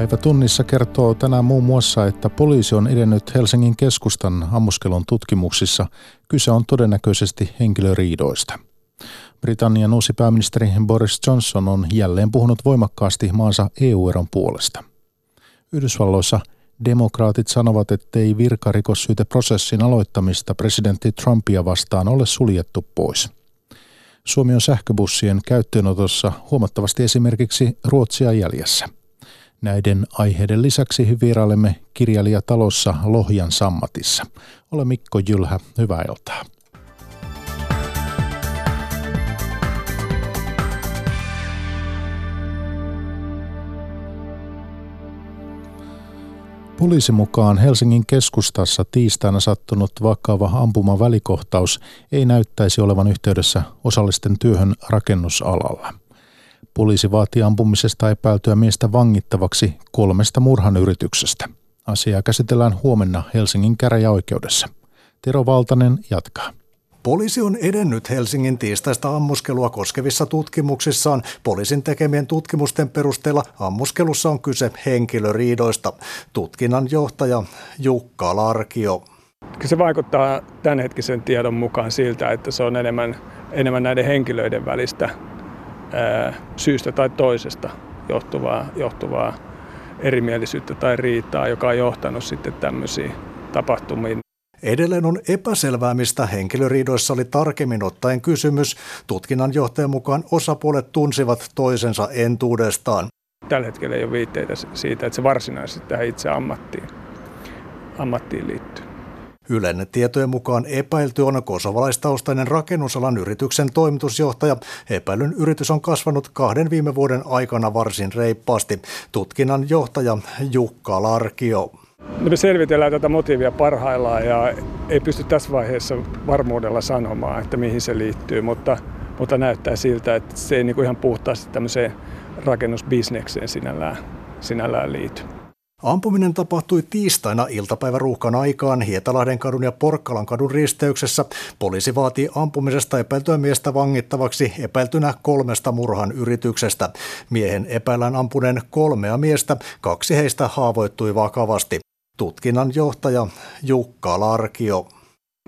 Päivä tunnissa kertoo tänään muun muassa, että poliisi on edennyt Helsingin keskustan ammuskelun tutkimuksissa. Kyse on todennäköisesti henkilöriidoista. Britannian uusi pääministeri Boris Johnson on jälleen puhunut voimakkaasti maansa EU-eron puolesta. Yhdysvalloissa demokraatit sanovat, ettei virkarikossyyteprosessin aloittamista presidentti Trumpia vastaan ole suljettu pois. Suomi on sähköbussien käyttöönotossa huomattavasti esimerkiksi Ruotsia jäljessä – Näiden aiheiden lisäksi vierailemme kirjailijatalossa Lohjan sammatissa. Ole Mikko Jylhä, hyvää iltaa. Poliisin mukaan Helsingin keskustassa tiistaina sattunut vakava ampuma välikohtaus ei näyttäisi olevan yhteydessä osallisten työhön rakennusalalla. Poliisi vaatii ampumisesta epäiltyä miestä vangittavaksi kolmesta murhan yrityksestä. Asiaa käsitellään huomenna Helsingin käräjäoikeudessa. Tero Valtanen jatkaa. Poliisi on edennyt Helsingin tiistaista ammuskelua koskevissa tutkimuksissaan. Poliisin tekemien tutkimusten perusteella ammuskelussa on kyse henkilöriidoista. Tutkinnan johtaja Jukka Larkio. Se vaikuttaa tämänhetkisen tiedon mukaan siltä, että se on enemmän, enemmän näiden henkilöiden välistä syystä tai toisesta johtuvaa, johtuvaa erimielisyyttä tai riitaa, joka on johtanut sitten tämmöisiin tapahtumiin. Edelleen on epäselvää, mistä henkilöriidoissa oli tarkemmin ottaen kysymys. Tutkinnan johtajan mukaan osapuolet tunsivat toisensa entuudestaan. Tällä hetkellä ei ole viitteitä siitä, että se varsinaisesti tähän itse ammattiin, ammattiin liittyy. Ylen tietojen mukaan epäilty on kosovalaistaustainen rakennusalan yrityksen toimitusjohtaja. Epäilyn yritys on kasvanut kahden viime vuoden aikana varsin reippaasti. Tutkinnan johtaja Jukka Larkio. Me selvitellään tätä motiivia parhaillaan ja ei pysty tässä vaiheessa varmuudella sanomaan, että mihin se liittyy, mutta, mutta näyttää siltä, että se ei niin ihan puhtaasti tämmöiseen rakennusbisnekseen sinällään, sinällään liity. Ampuminen tapahtui tiistaina iltapäiväruuhkan aikaan Hietalahden kadun ja Porkkalan kadun risteyksessä. Poliisi vaatii ampumisesta epäiltyä miestä vangittavaksi epäiltynä kolmesta murhan yrityksestä. Miehen epäillään ampuneen kolmea miestä, kaksi heistä haavoittui vakavasti. Tutkinnan johtaja Jukka Larkio.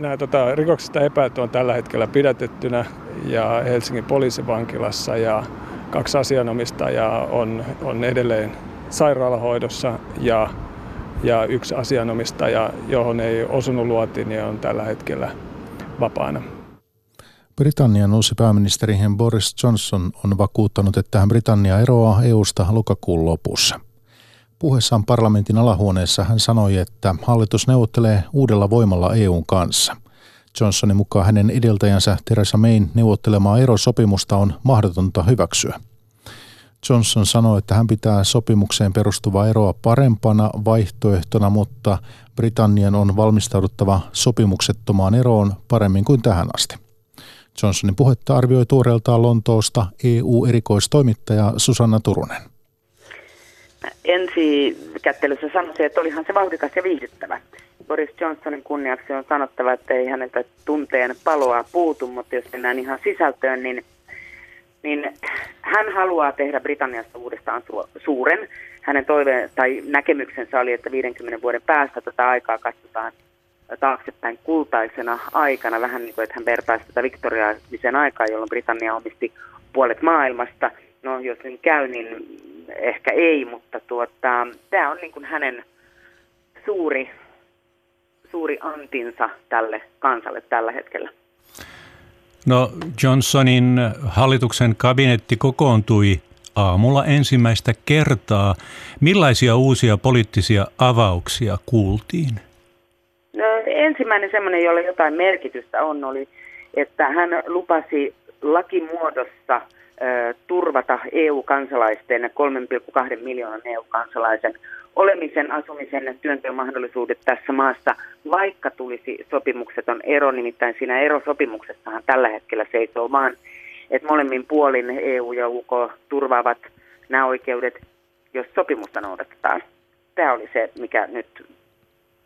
Nämä tota, rikoksista epäilty on tällä hetkellä pidätettynä ja Helsingin poliisivankilassa ja kaksi asianomistajaa on, on edelleen sairaalahoidossa ja, ja yksi asianomistaja, johon ei osunut luoti, niin on tällä hetkellä vapaana. Britannian uusi pääministeri Boris Johnson on vakuuttanut, että Britannia eroaa EUsta lokakuun lopussa. Puheessaan parlamentin alahuoneessa hän sanoi, että hallitus neuvottelee uudella voimalla EUn kanssa. Johnsonin mukaan hänen edeltäjänsä Theresa Mayn neuvottelemaa erosopimusta on mahdotonta hyväksyä – Johnson sanoi, että hän pitää sopimukseen perustuvaa eroa parempana vaihtoehtona, mutta Britannian on valmistauduttava sopimuksettomaan eroon paremmin kuin tähän asti. Johnsonin puhetta arvioi tuoreeltaan Lontoosta EU-erikoistoimittaja Susanna Turunen. Ensi kättelyssä sanoisin, että olihan se vauhdikas ja viihdyttävä. Boris Johnsonin kunniaksi on sanottava, että ei häneltä tunteen paloa puutu, mutta jos mennään ihan sisältöön, niin – niin hän haluaa tehdä Britanniasta uudestaan su- suuren. Hänen toiveen tai näkemyksensä oli, että 50 vuoden päästä tätä aikaa katsotaan taaksepäin kultaisena aikana, vähän niin kuin, että hän vertaisi tätä viktoriaamisen aikaa, jolloin Britannia omisti puolet maailmasta. No, jos niin käy, niin ehkä ei, mutta tuota, tämä on niin kuin hänen suuri, suuri antinsa tälle kansalle tällä hetkellä. No Johnsonin hallituksen kabinetti kokoontui aamulla ensimmäistä kertaa. Millaisia uusia poliittisia avauksia kuultiin? No, ensimmäinen semmoinen, jolla jotain merkitystä on, oli, että hän lupasi lakimuodossa – turvata EU-kansalaisten 3,2 miljoonan EU-kansalaisen olemisen, asumisen ja työnteon mahdollisuudet tässä maassa, vaikka tulisi sopimukseton ero, nimittäin siinä erosopimuksessahan tällä hetkellä seisoo vaan, että molemmin puolin EU ja UK turvaavat nämä oikeudet, jos sopimusta noudatetaan. Tämä oli se, mikä nyt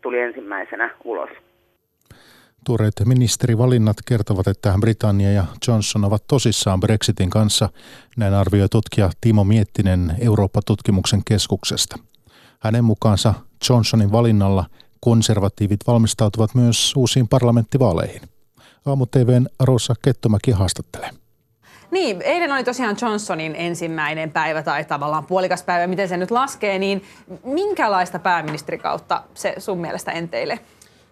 tuli ensimmäisenä ulos. Tuoreet ministerivalinnat kertovat, että Britannia ja Johnson ovat tosissaan Brexitin kanssa. Näin arvioi tutkija Timo Miettinen Eurooppa-tutkimuksen keskuksesta. Hänen mukaansa Johnsonin valinnalla konservatiivit valmistautuvat myös uusiin parlamenttivaaleihin. Aamu TVn Rosa Kettomäki haastattelee. Niin, eilen oli tosiaan Johnsonin ensimmäinen päivä tai tavallaan puolikas päivä, miten se nyt laskee, niin minkälaista pääministerikautta se sun mielestä enteille?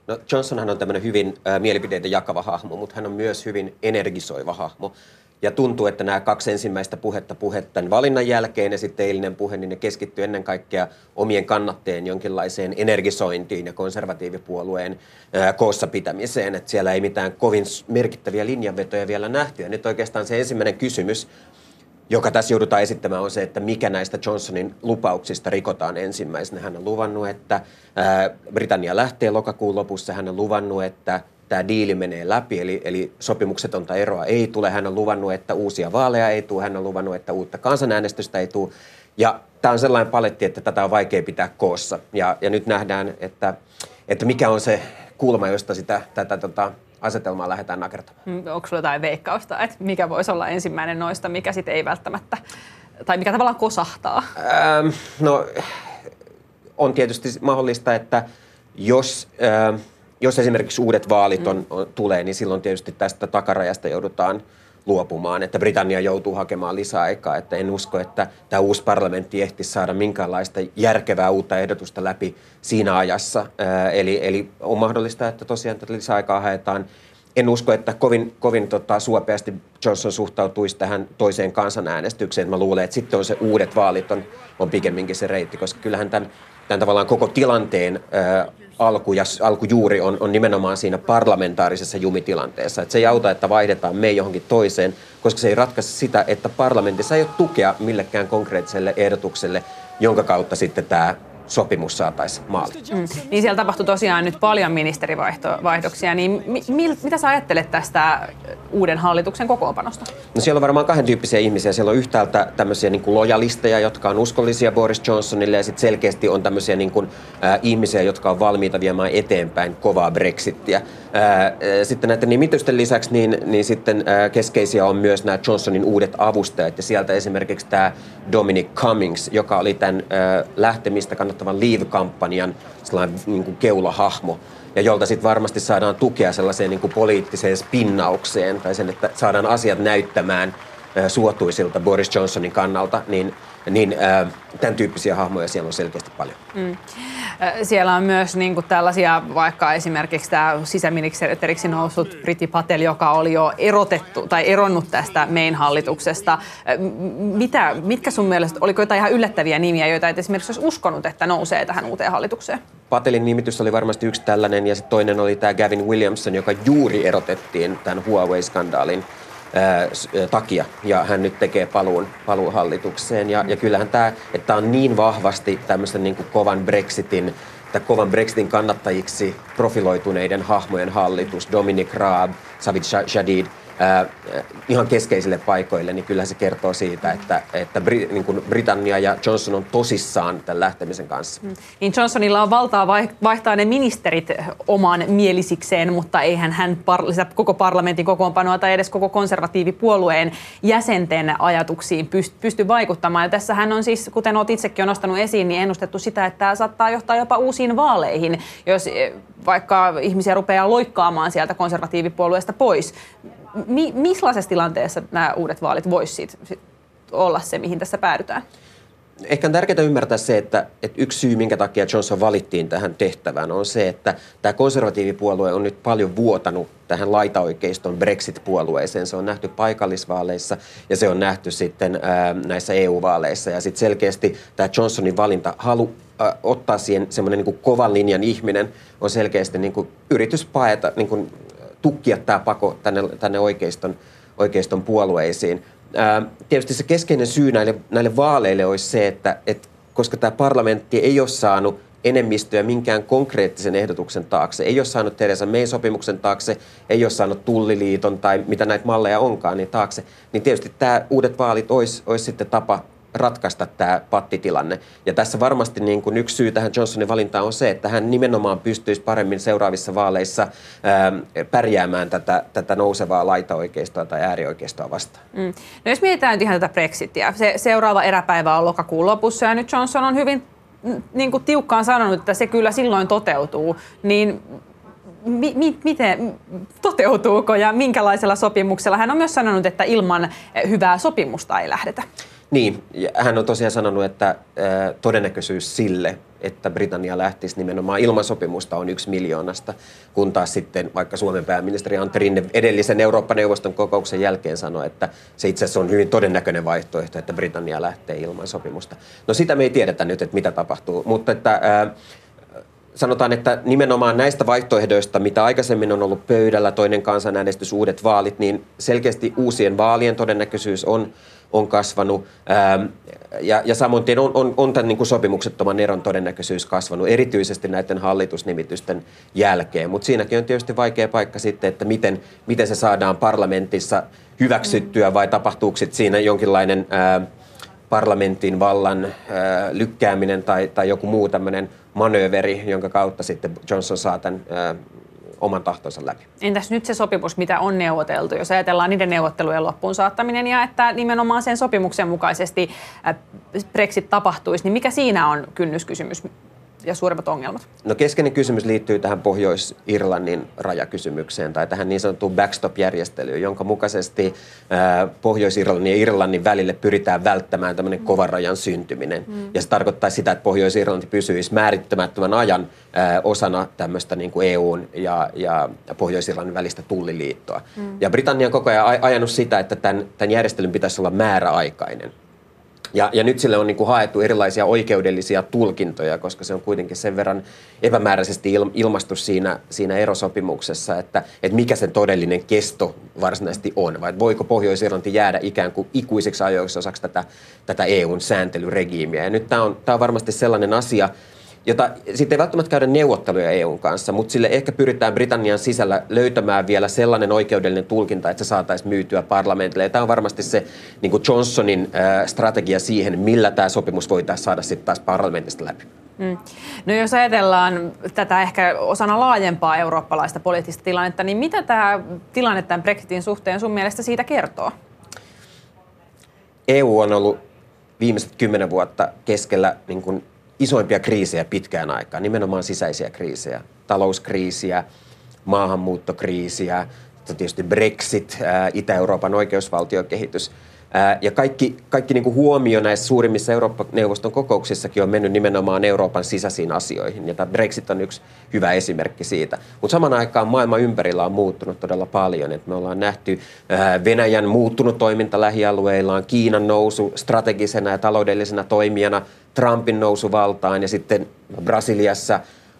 No Johnsonhan on tämmöinen hyvin äh, mielipideitä jakava hahmo, mutta hän on myös hyvin energisoiva hahmo. Ja tuntuu, että nämä kaksi ensimmäistä puhetta puhetta valinnan jälkeen ja sitten eilinen puhe, niin ne keskittyy ennen kaikkea omien kannatteen jonkinlaiseen energisointiin ja konservatiivipuolueen ää, koossa pitämiseen. Että siellä ei mitään kovin merkittäviä linjanvetoja vielä nähty. Ja nyt oikeastaan se ensimmäinen kysymys, joka tässä joudutaan esittämään, on se, että mikä näistä Johnsonin lupauksista rikotaan ensimmäisenä. Hän on luvannut, että ää, Britannia lähtee lokakuun lopussa. Hän on luvannut, että tämä diili menee läpi, eli, eli sopimuksetonta eroa ei tule. Hän on luvannut, että uusia vaaleja ei tule. Hän on luvannut, että uutta kansanäänestystä ei tule. Ja tämä on sellainen paletti, että tätä on vaikea pitää koossa. Ja, ja nyt nähdään, että, että mikä on se kulma, josta sitä, tätä tota, asetelmaa lähdetään nakertamaan. Mm, onko sinulla jotain veikkausta, että mikä voisi olla ensimmäinen noista, mikä sitten ei välttämättä, tai mikä tavallaan kosahtaa? Ähm, no, on tietysti mahdollista, että jos... Ähm, jos esimerkiksi uudet vaalit on, on, tulee, niin silloin tietysti tästä takarajasta joudutaan luopumaan, että Britannia joutuu hakemaan lisäaikaa, että en usko, että tämä uusi parlamentti ehtisi saada minkäänlaista järkevää uutta ehdotusta läpi siinä ajassa. eli, eli on mahdollista, että tosiaan tätä lisäaikaa haetaan. En usko, että kovin, kovin tota, suopeasti Johnson suhtautuisi tähän toiseen kansanäänestykseen. Mä luulen, että sitten on se uudet vaalit on, on pikemminkin se reitti, koska kyllähän tämän, tämän tavallaan koko tilanteen ää, alku ja alkujuuri on, on nimenomaan siinä parlamentaarisessa jumitilanteessa. Että se ei auta, että vaihdetaan me johonkin toiseen, koska se ei ratkaise sitä, että parlamentissa ei ole tukea millekään konkreettiselle ehdotukselle, jonka kautta sitten tämä sopimus saataisiin maaliin. Mm. Niin siellä tapahtui tosiaan nyt paljon ministerivaihdoksia, niin mi- mi- mitä sä ajattelet tästä uuden hallituksen kokoonpanosta? No siellä on varmaan kahden tyyppisiä ihmisiä. Siellä on yhtäältä tämmöisiä niin kuin lojalisteja, jotka on uskollisia Boris Johnsonille, ja sitten selkeästi on tämmöisiä niin kuin, äh, ihmisiä, jotka on valmiita viemään eteenpäin kovaa Brexittiä. Äh, sitten näiden nimitysten lisäksi niin, niin sitten äh, keskeisiä on myös nämä Johnsonin uudet avustajat, ja sieltä esimerkiksi tämä Dominic Cummings, joka oli tämän äh, lähtemistä kannattaa kannattavan Leave-kampanjan sellainen niin kuin keulahahmo, ja jolta sitten varmasti saadaan tukea sellaiseen niin kuin poliittiseen spinnaukseen, tai sen, että saadaan asiat näyttämään suotuisilta Boris Johnsonin kannalta, niin, niin äh, tämän tyyppisiä hahmoja siellä on selkeästi paljon. Mm. Siellä on myös niin kuin tällaisia, vaikka esimerkiksi tämä sisäministeriksi noussut Priti Patel, joka oli jo erotettu tai eronnut tästä main hallituksesta. Mitä, mitkä sun mielestä, oliko jotain ihan yllättäviä nimiä, joita et esimerkiksi olisi uskonut, että nousee tähän uuteen hallitukseen? Patelin nimitys oli varmasti yksi tällainen ja sitten toinen oli tämä Gavin Williamson, joka juuri erotettiin tämän Huawei-skandaalin takia ja hän nyt tekee paluun, paluun hallitukseen. Ja, ja kyllähän tämä, että on niin vahvasti tämmöisen niin kuin kovan Brexitin tai kovan Brexitin kannattajiksi profiloituneiden hahmojen hallitus, Dominic Raab, Savid Shadid – ihan keskeisille paikoille, niin kyllä se kertoo siitä, että, että Bri, niin kuin Britannia ja Johnson on tosissaan tämän lähtemisen kanssa. Mm. Niin Johnsonilla on valtaa vaihtaa ne ministerit omaan mielisikseen, mutta eihän hän par- koko parlamentin kokoonpanoa tai edes koko konservatiivipuolueen jäsenten ajatuksiin pysty, pysty vaikuttamaan. Ja tässä hän on siis, kuten olet itsekin on nostanut esiin, niin ennustettu sitä, että tämä saattaa johtaa jopa uusiin vaaleihin, jos eh, vaikka ihmisiä rupeaa loikkaamaan sieltä konservatiivipuolueesta pois mi, millaisessa tilanteessa nämä uudet vaalit voisivat olla se, mihin tässä päädytään? Ehkä on tärkeää ymmärtää se, että, että yksi syy, minkä takia Johnson valittiin tähän tehtävään, on se, että tämä konservatiivipuolue on nyt paljon vuotanut tähän laitaoikeiston Brexit-puolueeseen. Se on nähty paikallisvaaleissa ja se on nähty sitten ää, näissä EU-vaaleissa. Ja sitten selkeästi tämä Johnsonin valinta, halu ää, ottaa siihen semmoinen niin kovan linjan ihminen, on selkeästi niin kuin yritys paeta, niin kuin tukkia tämä pako tänne, tänne oikeiston, oikeiston puolueisiin. Ää, tietysti se keskeinen syy näille, näille vaaleille olisi se, että et, koska tämä parlamentti ei ole saanut enemmistöä minkään konkreettisen ehdotuksen taakse, ei ole saanut Teresa May sopimuksen taakse, ei ole saanut Tulliliiton tai mitä näitä malleja onkaan niin taakse, niin tietysti tämä uudet vaalit olisi, olisi sitten tapa ratkaista tämä pattitilanne. Ja tässä varmasti niin kuin yksi syy tähän Johnsonin valintaan on se, että hän nimenomaan pystyisi paremmin seuraavissa vaaleissa ää, pärjäämään tätä, tätä nousevaa laitaoikeistoa tai äärioikeistoa vastaan. Mm. No jos mietitään nyt ihan tätä Brexitia, se seuraava eräpäivä on lokakuun lopussa ja nyt Johnson on hyvin niin kuin tiukkaan sanonut, että se kyllä silloin toteutuu, niin mi, mi, miten, toteutuuko ja minkälaisella sopimuksella? Hän on myös sanonut, että ilman hyvää sopimusta ei lähdetä. Niin, hän on tosiaan sanonut, että todennäköisyys sille, että Britannia lähtisi nimenomaan ilman sopimusta on yksi miljoonasta, kun taas sitten vaikka Suomen pääministeri Antti Rinne edellisen Eurooppa-neuvoston kokouksen jälkeen sanoi, että se itse asiassa on hyvin todennäköinen vaihtoehto, että Britannia lähtee ilman sopimusta. No sitä me ei tiedetä nyt, että mitä tapahtuu, mutta että sanotaan, että nimenomaan näistä vaihtoehdoista, mitä aikaisemmin on ollut pöydällä, toinen kansanäänestys, uudet vaalit, niin selkeästi uusien vaalien todennäköisyys on on kasvanut ähm, ja, ja samoin on, on, on tämän niin kuin sopimuksettoman eron todennäköisyys kasvanut, erityisesti näiden hallitusnimitysten jälkeen. Mutta siinäkin on tietysti vaikea paikka sitten, että miten, miten se saadaan parlamentissa hyväksyttyä vai tapahtuuko siinä jonkinlainen ää, äh, parlamentin vallan ää, äh, lykkääminen tai, tai joku muu tämmöinen manööveri, jonka kautta sitten Johnson saa tämän ää, äh, oman tahtonsa läpi. Entäs nyt se sopimus, mitä on neuvoteltu, jos ajatellaan niiden neuvottelujen loppuun saattaminen ja että nimenomaan sen sopimuksen mukaisesti äh, Brexit tapahtuisi, niin mikä siinä on kynnyskysymys? Ja suurimmat ongelmat? No keskeinen kysymys liittyy tähän Pohjois-Irlannin rajakysymykseen tai tähän niin sanottuun backstop-järjestelyyn, jonka mukaisesti Pohjois-Irlannin ja Irlannin välille pyritään välttämään tämmöinen mm. kovan rajan syntyminen. Mm. Ja se tarkoittaa sitä, että Pohjois-Irlanti pysyisi määrittämättömän ajan osana tämmöistä niin kuin EUn ja, ja Pohjois-Irlannin välistä tulliliittoa. Mm. Ja Britannia on koko ajan ajanut sitä, että tämän, tämän järjestelyn pitäisi olla määräaikainen. Ja, ja nyt sille on niin kuin haettu erilaisia oikeudellisia tulkintoja, koska se on kuitenkin sen verran epämääräisesti il, ilmastu siinä, siinä erosopimuksessa, että, että mikä sen todellinen kesto varsinaisesti on. Vai voiko Pohjois-Irlanti jäädä ikään kuin ikuisiksi ajoiksi osaksi tätä, tätä EUn sääntelyregiimiä. Ja nyt tämä on, tämä on varmasti sellainen asia, jota sitten ei välttämättä käydä neuvotteluja EUn kanssa, mutta sille ehkä pyritään Britannian sisällä löytämään vielä sellainen oikeudellinen tulkinta, että se saataisiin myytyä parlamentille. Ja tämä on varmasti se niin kuin Johnsonin äh, strategia siihen, millä tämä sopimus voitaisiin saada sitten taas parlamentista läpi. Mm. No jos ajatellaan tätä ehkä osana laajempaa eurooppalaista poliittista tilannetta, niin mitä tämä tilanne tämän Brexitin suhteen sun mielestä siitä kertoo? EU on ollut viimeiset kymmenen vuotta keskellä niin kuin isoimpia kriisejä pitkään aikaan, nimenomaan sisäisiä kriisejä, talouskriisiä, maahanmuuttokriisiä, tietysti Brexit, Itä-Euroopan oikeusvaltiokehitys. Ja kaikki, kaikki niin kuin huomio näissä suurimmissa Eurooppa-neuvoston kokouksissakin on mennyt nimenomaan Euroopan sisäisiin asioihin. Ja tämä Brexit on yksi hyvä esimerkki siitä. Mutta saman aikaan maailma ympärillä on muuttunut todella paljon. Et me ollaan nähty Venäjän muuttunut toiminta lähialueillaan, Kiinan nousu strategisena ja taloudellisena toimijana – Trumpin nousu valtaan ja sitten Brasiliassa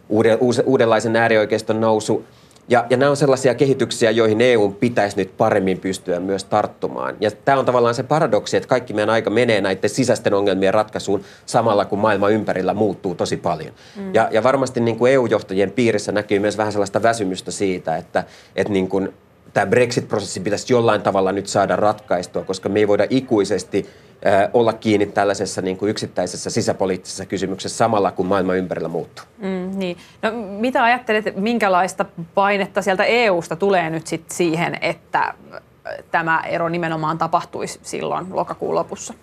uuden, uudenlaisen äärioikeiston nousu. Ja, ja nämä on sellaisia kehityksiä, joihin EU pitäisi nyt paremmin pystyä myös tarttumaan. Ja tämä on tavallaan se paradoksi, että kaikki meidän aika menee näiden sisäisten ongelmien ratkaisuun samalla, kun maailma ympärillä muuttuu tosi paljon. Mm. Ja, ja varmasti niin kuin EU-johtajien piirissä näkyy myös vähän sellaista väsymystä siitä, että, että niin kuin tämä Brexit-prosessi pitäisi jollain tavalla nyt saada ratkaistua, koska me ei voida ikuisesti olla kiinni tällaisessa niin kuin yksittäisessä sisäpoliittisessa kysymyksessä samalla, kun maailma ympärillä muuttuu. Mm, niin. no, mitä ajattelet, minkälaista painetta sieltä EUsta tulee nyt sit siihen, että tämä ero nimenomaan tapahtuisi silloin lokakuun lopussa?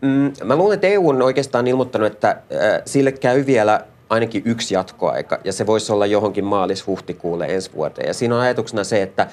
Mm, mä luulen, että EU on oikeastaan ilmoittanut, että äh, sille käy vielä ainakin yksi jatkoaika, ja se voisi olla johonkin maalis-huhtikuulle ensi vuoteen. Ja siinä on ajatuksena se, että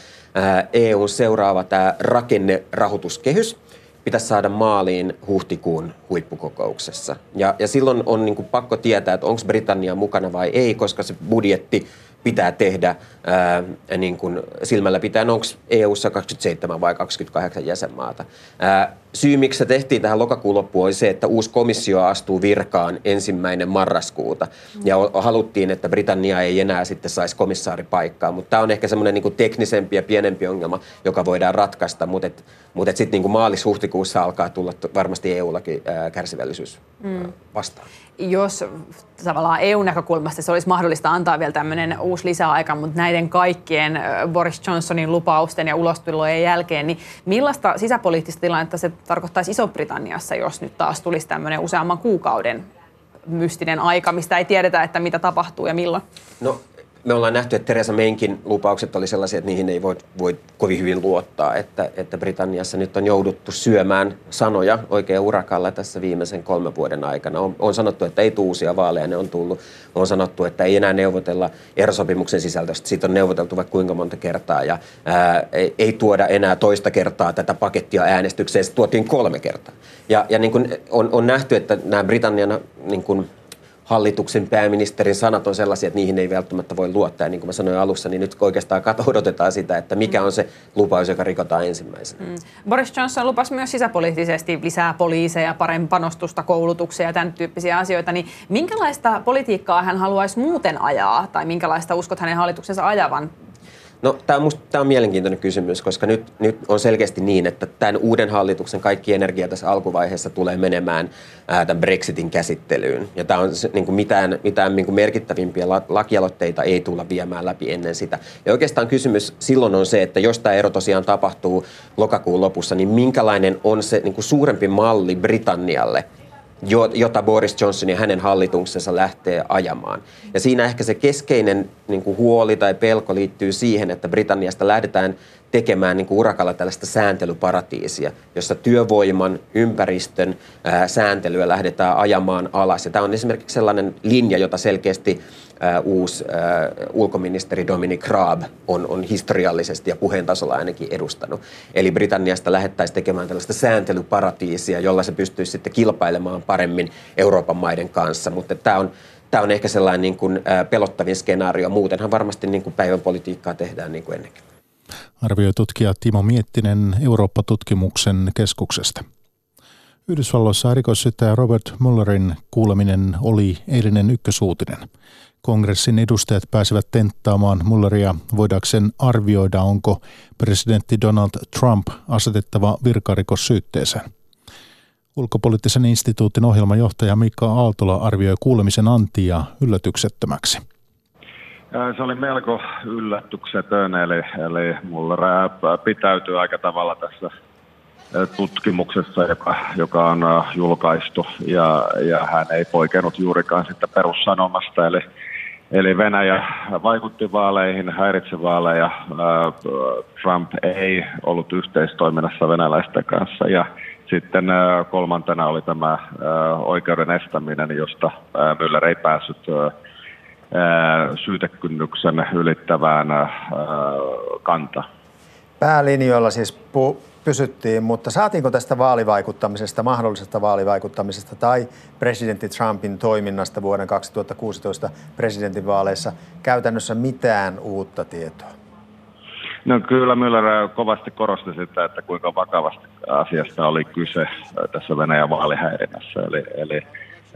EU seuraava tämä rakennerahoituskehys – pitäisi saada maaliin huhtikuun huippukokouksessa. Ja, ja silloin on niin kuin pakko tietää, että onko Britannia mukana vai ei, koska se budjetti pitää tehdä ää, niin kuin silmällä pitää, onko EU-ssa 27 vai 28 jäsenmaata. Ää, syy, miksi se tehtiin tähän lokakuun loppuun, oli se, että uusi komissio astuu virkaan ensimmäinen marraskuuta. Ja haluttiin, että Britannia ei enää sitten saisi komissaaripaikkaa. Mutta tämä on ehkä semmoinen niin teknisempi ja pienempi ongelma, joka voidaan ratkaista. Mutta et, mut et sitten niin maalis-huhtikuussa alkaa tulla varmasti EU-lakin ää, kärsivällisyys mm. vastaan jos tavallaan EU-näkökulmasta se olisi mahdollista antaa vielä tämmöinen uusi lisäaika, mutta näiden kaikkien Boris Johnsonin lupausten ja ulostulojen jälkeen, niin millaista sisäpoliittista tilannetta se tarkoittaisi Iso-Britanniassa, jos nyt taas tulisi tämmöinen useamman kuukauden mystinen aika, mistä ei tiedetä, että mitä tapahtuu ja milloin? No me ollaan nähty, että Teresa Menkin lupaukset oli sellaisia, että niihin ei voi, voi kovin hyvin luottaa, että, että Britanniassa nyt on jouduttu syömään sanoja oikein urakalla tässä viimeisen kolmen vuoden aikana. On, on sanottu, että ei tule uusia vaaleja, ne on tullut. On sanottu, että ei enää neuvotella erosopimuksen sisältöstä, siitä on neuvoteltu vaikka kuinka monta kertaa ja ää, ei, ei tuoda enää toista kertaa tätä pakettia äänestykseen, se tuotiin kolme kertaa. Ja, ja niin kuin on, on nähty, että nämä Britannian niin kuin hallituksen pääministerin sanat on sellaisia, että niihin ei välttämättä voi luottaa. Ja niin kuin mä sanoin alussa, niin nyt oikeastaan odotetaan sitä, että mikä on se lupaus, joka rikotaan ensimmäisenä. Mm. Boris Johnson lupasi myös sisäpoliittisesti lisää poliiseja, paremmin panostusta koulutuksia ja tämän tyyppisiä asioita. Niin minkälaista politiikkaa hän haluaisi muuten ajaa, tai minkälaista uskot hänen hallituksensa ajavan No, tämä on, tämä on mielenkiintoinen kysymys, koska nyt, nyt on selkeästi niin, että tämän uuden hallituksen kaikki energia tässä alkuvaiheessa tulee menemään ää, tämän Brexitin käsittelyyn. Ja tämä on niin kuin mitään, mitään niin kuin merkittävimpiä la, lakialoitteita ei tulla viemään läpi ennen sitä. Ja oikeastaan kysymys silloin on se, että jos tämä ero tosiaan tapahtuu lokakuun lopussa, niin minkälainen on se niin kuin suurempi malli Britannialle – jota Boris Johnson ja hänen hallituksensa lähtee ajamaan. Ja siinä ehkä se keskeinen niin kuin huoli tai pelko liittyy siihen, että Britanniasta lähdetään tekemään niin kuin urakalla tällaista sääntelyparatiisia, jossa työvoiman, ympäristön ää, sääntelyä lähdetään ajamaan alas. Ja tämä on esimerkiksi sellainen linja, jota selkeästi ää, uusi ää, ulkoministeri Dominic Raab on, on historiallisesti ja puheen tasolla ainakin edustanut. Eli Britanniasta lähdettäisiin tekemään tällaista sääntelyparatiisia, jolla se pystyisi sitten kilpailemaan paremmin Euroopan maiden kanssa. Mutta tämä on, tämä on ehkä sellainen niin kuin, pelottavin skenaario. Muutenhan varmasti niin kuin päivän politiikkaa tehdään niin kuin ennenkin arvioi tutkija Timo Miettinen Eurooppa-tutkimuksen keskuksesta. Yhdysvalloissa erikoissyyttäjä Robert Mullerin kuuleminen oli eilinen ykkösuutinen. Kongressin edustajat pääsevät tenttaamaan Mulleria voidakseen arvioida, onko presidentti Donald Trump asetettava virkarikossyytteeseen. Ulkopoliittisen instituutin ohjelmajohtaja Mika Aaltola arvioi kuulemisen antia yllätyksettömäksi. Se oli melko yllätyksetön, eli, eli mulla pitäytyy aika tavalla tässä tutkimuksessa, joka, joka on julkaistu, ja, ja hän ei poikennut juurikaan sitä perussanomasta, eli, eli Venäjä vaikutti vaaleihin, häiritsi vaaleja, Trump ei ollut yhteistoiminnassa venäläisten kanssa, ja sitten kolmantena oli tämä oikeuden estäminen, josta Müller ei päässyt syytekynnyksen ylittävään kanta. Päälinjoilla siis pu- pysyttiin, mutta saatiinko tästä vaalivaikuttamisesta, mahdollisesta vaalivaikuttamisesta tai presidentti Trumpin toiminnasta vuoden 2016 presidentinvaaleissa käytännössä mitään uutta tietoa? No kyllä Müller kovasti korosti sitä, että kuinka vakavasti asiasta oli kyse tässä Venäjän vaalihäirinnässä. Eli, eli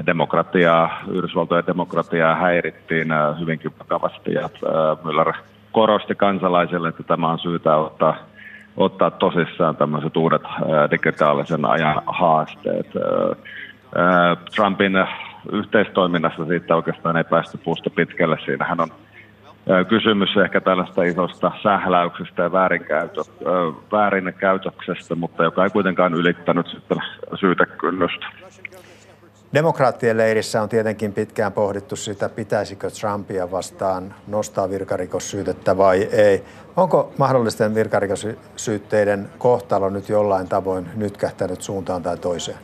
demokratiaa, Yhdysvaltojen demokratiaa häirittiin äh, hyvinkin vakavasti ja äh, Müller korosti kansalaisille, että tämä on syytä ottaa, ottaa tosissaan tämmöiset uudet äh, digitaalisen ajan haasteet. Trumpin yhteistoiminnassa siitä oikeastaan ei päästy puusta pitkälle. Siinähän on kysymys ehkä tällaista isosta sähläyksestä ja väärinkäytö, väärinkäytöksestä, mutta joka ei kuitenkaan ylittänyt sitten syytekynnystä. Demokraattien leirissä on tietenkin pitkään pohdittu sitä, pitäisikö Trumpia vastaan nostaa virkarikossyytettä vai ei. Onko mahdollisten virkarikossyytteiden kohtalo nyt jollain tavoin nytkähtänyt suuntaan tai toiseen?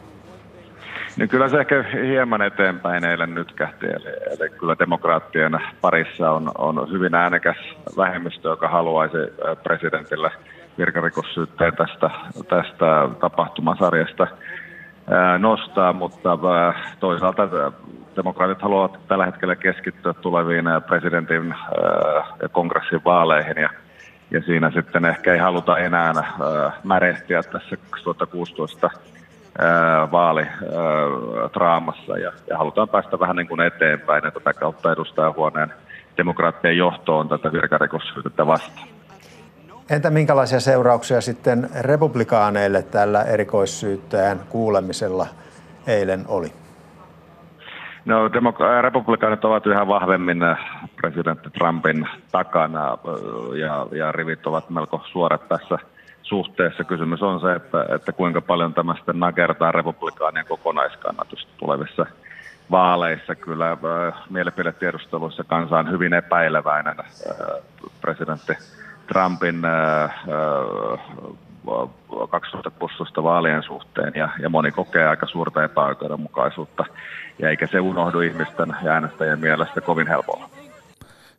No kyllä se ehkä hieman eteenpäin eilen nytkähti. Eli, eli kyllä demokraattien parissa on, on hyvin äänekäs vähemmistö, joka haluaisi presidentille virkarikossyytteen tästä, tästä tapahtumasarjasta – nostaa, mutta toisaalta demokraatit haluavat tällä hetkellä keskittyä tuleviin presidentin ja kongressin vaaleihin ja, ja siinä sitten ehkä ei haluta enää märehtiä tässä 2016 vaalitraamassa ja, ja halutaan päästä vähän niin kuin eteenpäin ja tätä kautta edustajahuoneen demokraattien johtoon tätä virkarikossyytettä vastaan. Entä minkälaisia seurauksia sitten republikaaneille tällä erikoissyyttäjän kuulemisella eilen oli? No, demok- republikaanit ovat yhä vahvemmin äh, presidentti Trumpin takana äh, ja, ja rivit ovat melko suorat tässä suhteessa. Kysymys on se, että, että kuinka paljon tämä sitten nakertaa republikaanien kokonaiskannatusta tulevissa vaaleissa kyllä mielipidetiedusteluissa kansa on hyvin epäileväinen presidentti Trumpin 2016 vaalien suhteen ja, ja moni kokee aika suurta epäoikeudenmukaisuutta ja eikä se unohdu ihmisten ja äänestäjien mielestä kovin helpolla.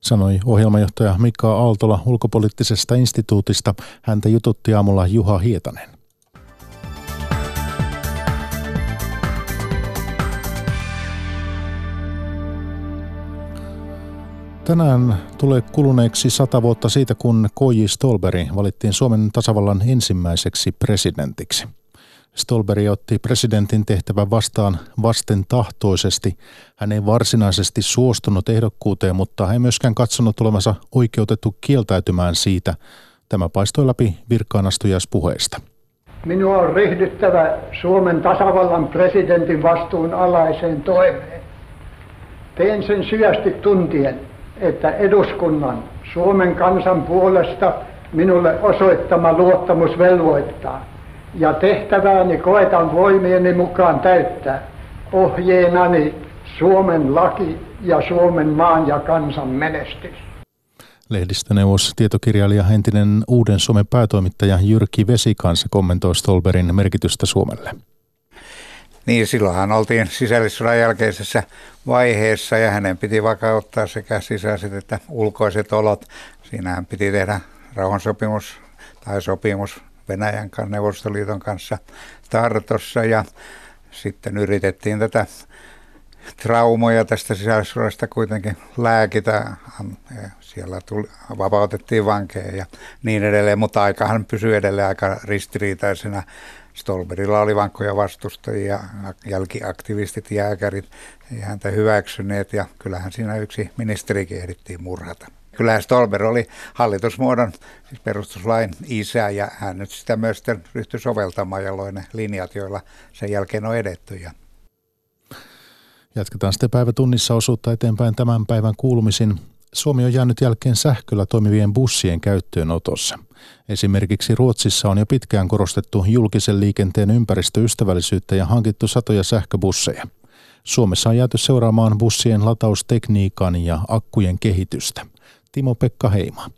Sanoi ohjelmajohtaja Mika Aaltola ulkopoliittisesta instituutista. Häntä jututti aamulla Juha Hietanen. Tänään tulee kuluneeksi sata vuotta siitä, kun K.J. Stolberi valittiin Suomen tasavallan ensimmäiseksi presidentiksi. Stolberi otti presidentin tehtävän vastaan vasten tahtoisesti. Hän ei varsinaisesti suostunut ehdokkuuteen, mutta ei myöskään katsonut olevansa oikeutettu kieltäytymään siitä. Tämä paistoi läpi virkaanastujaispuheesta. Minua on ryhdyttävä Suomen tasavallan presidentin vastuun alaiseen toimeen. Teen sen syvästi tuntien, että eduskunnan Suomen kansan puolesta minulle osoittama luottamus velvoittaa. Ja tehtävääni koetan voimieni mukaan täyttää ohjeenani Suomen laki ja Suomen maan ja kansan menestys. Lehdistöneuvos, tietokirjailija, entinen Uuden Suomen päätoimittaja Jyrki Vesikansa kommentoi Stolberin merkitystä Suomelle. Niin, silloinhan oltiin sisällissodan jälkeisessä vaiheessa ja hänen piti vakauttaa sekä sisäiset että ulkoiset olot. Siinähän piti tehdä rauhansopimus tai sopimus Venäjän kanssa, Neuvostoliiton kanssa Tartossa ja sitten yritettiin tätä traumoja tästä sisällissodasta kuitenkin lääkitä. Siellä tuli, vapautettiin vankeja ja niin edelleen, mutta aikahan pysyi edelleen aika ristiriitaisena Stolberilla oli vankkoja vastustajia, jälkiaktivistit, jääkärit, ei häntä hyväksyneet ja kyllähän siinä yksi ministerikin ehdittiin murhata. Kyllähän Stolber oli hallitusmuodon, siis perustuslain isä ja hän nyt sitä myös ryhtyi soveltamaan, jolloin ne linjat, joilla sen jälkeen on edetty. Ja Jatketaan sitten päivätunnissa osuutta eteenpäin tämän päivän kuulumisin. Suomi on jäänyt jälkeen sähköllä toimivien bussien käyttöönotossa. Esimerkiksi Ruotsissa on jo pitkään korostettu julkisen liikenteen ympäristöystävällisyyttä ja hankittu satoja sähköbusseja. Suomessa on jääty seuraamaan bussien lataustekniikan ja akkujen kehitystä. Timo-Pekka Heima.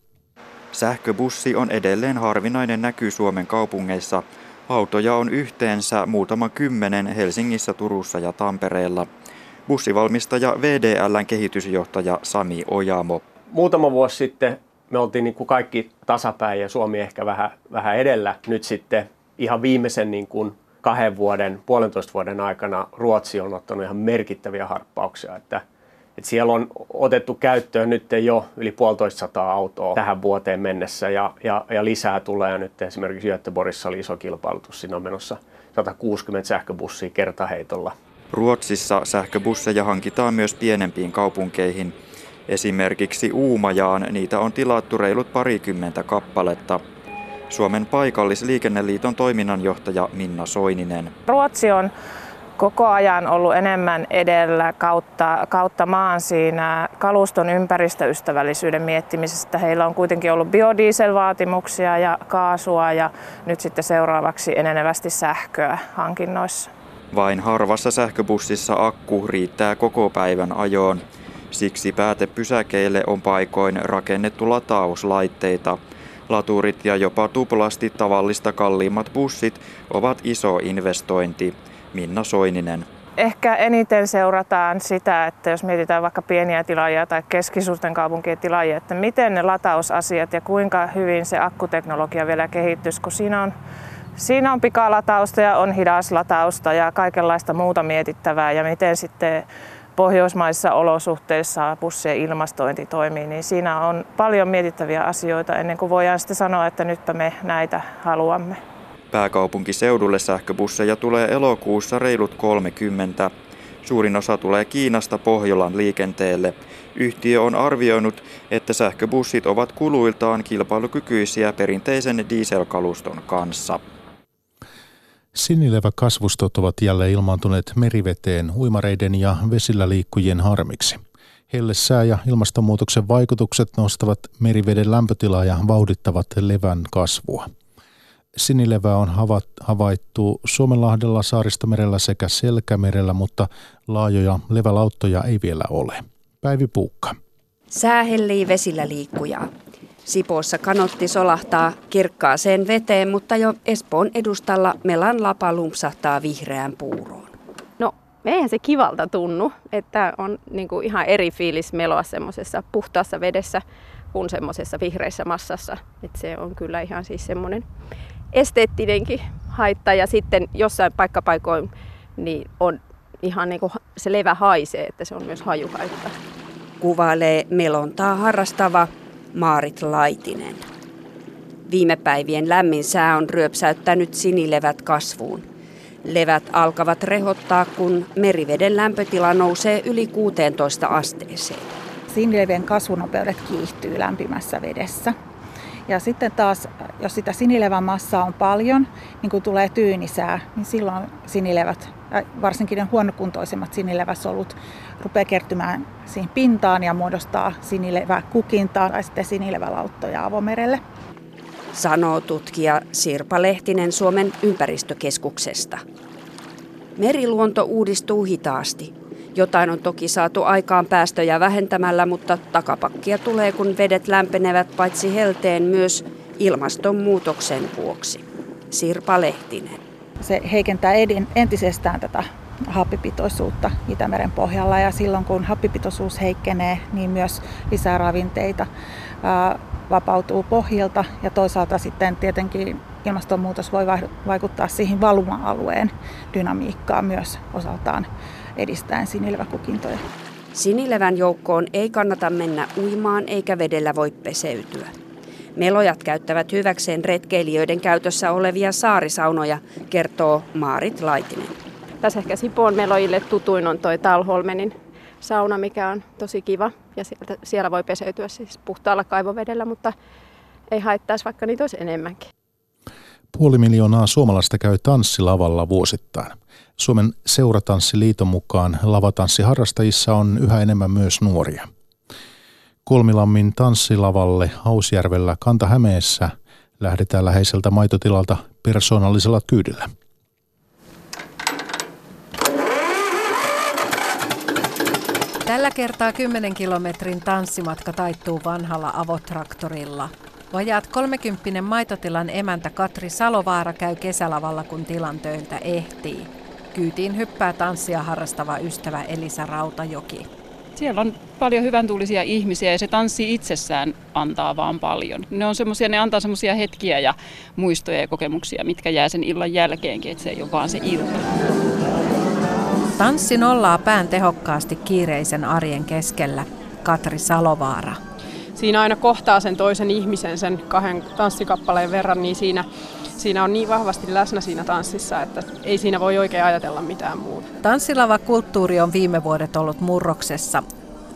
Sähköbussi on edelleen harvinainen näky Suomen kaupungeissa. Autoja on yhteensä muutama kymmenen Helsingissä, Turussa ja Tampereella – bussivalmistaja VDLn kehitysjohtaja Sami Ojamo. Muutama vuosi sitten me oltiin niin kuin kaikki tasapäin ja Suomi ehkä vähän, vähän edellä. Nyt sitten ihan viimeisen niin kuin kahden vuoden, puolentoista vuoden aikana Ruotsi on ottanut ihan merkittäviä harppauksia. Että, että siellä on otettu käyttöön nyt jo yli puolitoista sataa autoa tähän vuoteen mennessä ja, ja, ja lisää tulee nyt esimerkiksi Göteborgissa oli iso kilpailutus, siinä on menossa 160 sähköbussia kertaheitolla Ruotsissa sähköbusseja hankitaan myös pienempiin kaupunkeihin. Esimerkiksi Uumajaan niitä on tilattu reilut parikymmentä kappaletta. Suomen paikallisliikenneliiton toiminnanjohtaja Minna Soininen. Ruotsi on koko ajan ollut enemmän edellä kautta, kautta maan siinä kaluston ympäristöystävällisyyden miettimisessä. Heillä on kuitenkin ollut biodieselvaatimuksia ja kaasua ja nyt sitten seuraavaksi enenevästi sähköä hankinnoissa. Vain harvassa sähköbussissa akku riittää koko päivän ajoon. Siksi päätepysäkeille on paikoin rakennettu latauslaitteita. Laturit ja jopa tuplasti tavallista kalliimmat bussit ovat iso investointi. Minna Soininen. Ehkä eniten seurataan sitä, että jos mietitään vaikka pieniä tilaajia tai keskisuurten kaupunkien tilaajia, että miten ne latausasiat ja kuinka hyvin se akkuteknologia vielä kehittyisi, kun siinä on Siinä on pikalatausta ja on hidaslatausta ja kaikenlaista muuta mietittävää ja miten sitten pohjoismaissa olosuhteissa bussien ilmastointi toimii, niin siinä on paljon mietittäviä asioita ennen kuin voidaan sitten sanoa, että nyt me näitä haluamme. Pääkaupunkiseudulle sähköbusseja tulee elokuussa reilut 30. Suurin osa tulee Kiinasta Pohjolan liikenteelle. Yhtiö on arvioinut, että sähköbussit ovat kuluiltaan kilpailukykyisiä perinteisen dieselkaluston kanssa. Sinileväkasvustot ovat jälleen ilmaantuneet meriveteen uimareiden ja vesillä liikkujien harmiksi. Hellesää ja ilmastonmuutoksen vaikutukset nostavat meriveden lämpötilaa ja vauhdittavat levän kasvua. Sinilevää on havaittu Suomenlahdella, Saaristomerellä sekä Selkämerellä, mutta laajoja levälauttoja ei vielä ole. Päivi Puukka. Sää hellii vesillä liikkujaa. Sipoossa kanotti solahtaa kirkkaaseen veteen, mutta jo Espoon edustalla melan lapa lumpsahtaa vihreään puuroon. No, eihän se kivalta tunnu, että on niin kuin ihan eri fiilis meloa semmoisessa puhtaassa vedessä kuin semmoisessa vihreässä massassa. Et se on kyllä ihan siis semmoinen esteettinenkin haitta ja sitten jossain paikkapaikoin niin on ihan niin kuin se levä haisee, että se on myös hajuhaitta. Kuvailee melontaa harrastava Maarit Laitinen. Viime päivien lämmin sää on ryöpsäyttänyt sinilevät kasvuun. Levät alkavat rehottaa, kun meriveden lämpötila nousee yli 16 asteeseen. Sinilevien kasvunopeudet kiihtyy lämpimässä vedessä. Ja sitten taas, jos sitä sinilevän massaa on paljon, niin kun tulee tyynisää, niin silloin sinilevät, varsinkin ne huonokuntoisemmat sinileväsolut, rupeaa kertymään siihen pintaan ja muodostaa sinileväkukintaa tai sitten sinilevälauttoja avomerelle. Sanoo tutkija Sirpa Lehtinen Suomen ympäristökeskuksesta. Meriluonto uudistuu hitaasti. Jotain on toki saatu aikaan päästöjä vähentämällä, mutta takapakkia tulee, kun vedet lämpenevät paitsi helteen myös ilmastonmuutoksen vuoksi. Sirpa Lehtinen. Se heikentää entisestään tätä happipitoisuutta Itämeren pohjalla ja silloin kun happipitoisuus heikkenee, niin myös lisää ravinteita vapautuu pohjilta ja toisaalta sitten tietenkin ilmastonmuutos voi vaikuttaa siihen valuma-alueen dynamiikkaan myös osaltaan edistäen sinileväkukintoja. Sinilevän joukkoon ei kannata mennä uimaan eikä vedellä voi peseytyä. Melojat käyttävät hyväkseen retkeilijöiden käytössä olevia saarisaunoja, kertoo Maarit Laitinen. Tässä ehkä Sipoon melojille tutuin on toi Talholmenin sauna, mikä on tosi kiva. Ja sieltä, siellä voi peseytyä siis puhtaalla kaivovedellä, mutta ei haittaisi vaikka niitä olisi enemmänkin. Puoli miljoonaa suomalaista käy tanssilavalla vuosittain. Suomen seuratanssiliiton mukaan lavatanssiharrastajissa on yhä enemmän myös nuoria. Kolmilammin tanssilavalle Hausjärvellä Kanta-Hämeessä lähdetään läheiseltä maitotilalta persoonallisella kyydillä. Tällä kertaa 10 kilometrin tanssimatka taittuu vanhalla avotraktorilla. Vajaat 30 maitotilan emäntä Katri Salovaara käy kesälavalla, kun tilan töiltä ehtii. Kyytiin hyppää tanssia harrastava ystävä Elisa Rautajoki. Siellä on paljon hyvän tuulisia ihmisiä ja se tanssi itsessään antaa vaan paljon. Ne on semmosia, ne antaa semmoisia hetkiä ja muistoja ja kokemuksia, mitkä jää sen illan jälkeenkin, että se ei ole vaan se ilta. Tanssi nollaa pään tehokkaasti kiireisen arjen keskellä. Katri Salovaara. Siinä aina kohtaa sen toisen ihmisen sen kahden tanssikappaleen verran, niin siinä, siinä on niin vahvasti läsnä siinä tanssissa, että ei siinä voi oikein ajatella mitään muuta. Tanssilava kulttuuri on viime vuodet ollut murroksessa.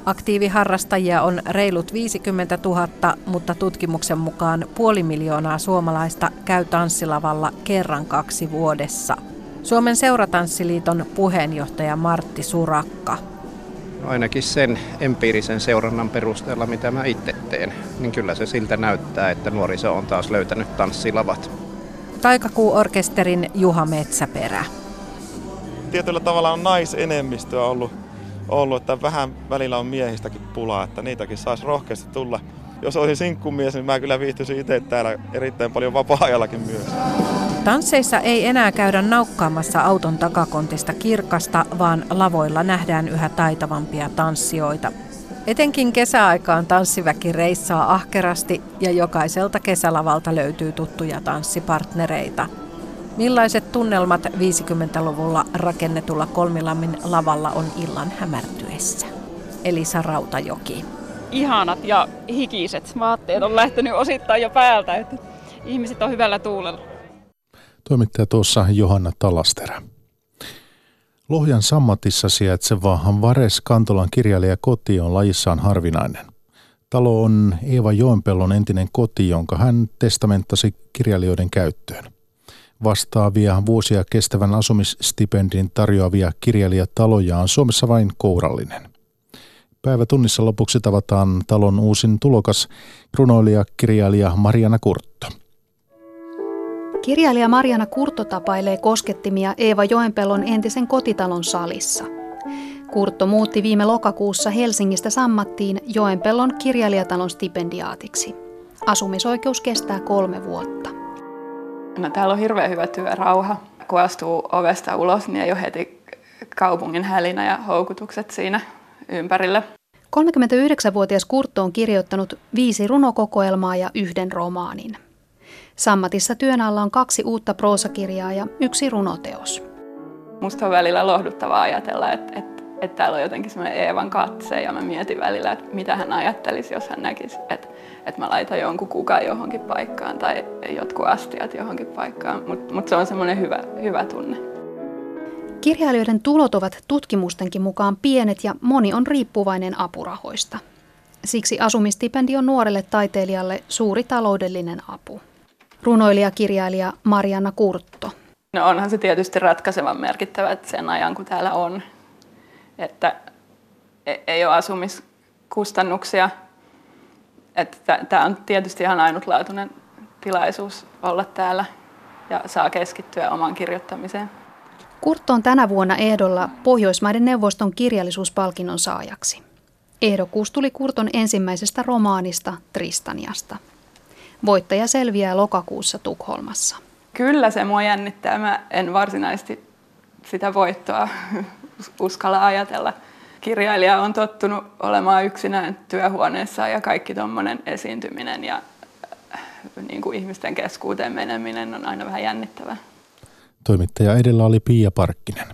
Aktiiviharrastajia on reilut 50 000, mutta tutkimuksen mukaan puoli miljoonaa suomalaista käy tanssilavalla kerran kaksi vuodessa. Suomen seuratanssiliiton puheenjohtaja Martti Surakka. Ainakin sen empiirisen seurannan perusteella, mitä mä itse teen, niin kyllä se siltä näyttää, että nuoriso on taas löytänyt tanssilavat. Taikakuu-orkesterin Juha Metsäperä. Tietyllä tavalla on naisenemmistöä ollut, ollut, että vähän välillä on miehistäkin pulaa, että niitäkin saisi rohkeasti tulla. Jos olisin sinkkumies, niin mä kyllä viihtyisin itse täällä erittäin paljon vapaa-ajallakin myös. Tansseissa ei enää käydä naukkaamassa auton takakontista kirkasta, vaan lavoilla nähdään yhä taitavampia tanssijoita. Etenkin kesäaikaan tanssiväki reissaa ahkerasti ja jokaiselta kesälavalta löytyy tuttuja tanssipartnereita. Millaiset tunnelmat 50-luvulla rakennetulla kolmilammin lavalla on illan hämärtyessä? Elisa Rautajoki. Ihanat ja hikiset vaatteet on lähtenyt osittain jo päältä, että ihmiset on hyvällä tuulella. Toimittaja tuossa Johanna Talasterä. Lohjan sammatissa sijaitseva Vares Kantolan koti on lajissaan harvinainen. Talo on Eeva Joenpellon entinen koti, jonka hän testamenttasi kirjailijoiden käyttöön. Vastaavia vuosia kestävän asumisstipendin tarjoavia kirjailijataloja on Suomessa vain kourallinen. Päivätunnissa lopuksi tavataan talon uusin tulokas, runoilija kirjailija Mariana Kurtto. Kirjailija Mariana Kurto tapailee koskettimia Eeva Joenpellon entisen kotitalon salissa. Kurtto muutti viime lokakuussa Helsingistä Sammattiin Joenpellon kirjailijatalon stipendiaatiksi. Asumisoikeus kestää kolme vuotta. No, täällä on hirveän hyvä työrauha. Kun astuu ovesta ulos, niin ei ole heti kaupungin hälinä ja houkutukset siinä ympärillä. 39-vuotias Kurtto on kirjoittanut viisi runokokoelmaa ja yhden romaanin. Sammatissa työn alla on kaksi uutta proosakirjaa ja yksi runoteos. Musta on välillä lohduttavaa ajatella, että, että, että täällä on jotenkin semmoinen Eevan katse ja mä mietin välillä, että mitä hän ajattelisi, jos hän näkisi, että, että mä laitan jonkun kukan johonkin paikkaan tai jotkut astiat johonkin paikkaan. Mutta mut se on semmoinen hyvä, hyvä tunne. Kirjailijoiden tulot ovat tutkimustenkin mukaan pienet ja moni on riippuvainen apurahoista. Siksi asumistipendi on nuorelle taiteilijalle suuri taloudellinen apu. Runoilija-kirjailija Marianna Kurtto. No onhan se tietysti ratkaisevan merkittävä että sen ajan, kun täällä on. Että e- ei ole asumiskustannuksia. Tämä on tietysti ihan ainutlaatuinen tilaisuus olla täällä ja saa keskittyä omaan kirjoittamiseen. Kurtto on tänä vuonna ehdolla Pohjoismaiden neuvoston kirjallisuuspalkinnon saajaksi. Ehdokkuus tuli Kurton ensimmäisestä romaanista Tristaniasta. Voittaja selviää lokakuussa Tukholmassa. Kyllä se mua jännittää. Mä en varsinaisesti sitä voittoa uskalla ajatella. Kirjailija on tottunut olemaan yksinään työhuoneessa ja kaikki tuommoinen esiintyminen ja äh, niin kuin ihmisten keskuuteen meneminen on aina vähän jännittävää. Toimittaja edellä oli Pia Parkkinen.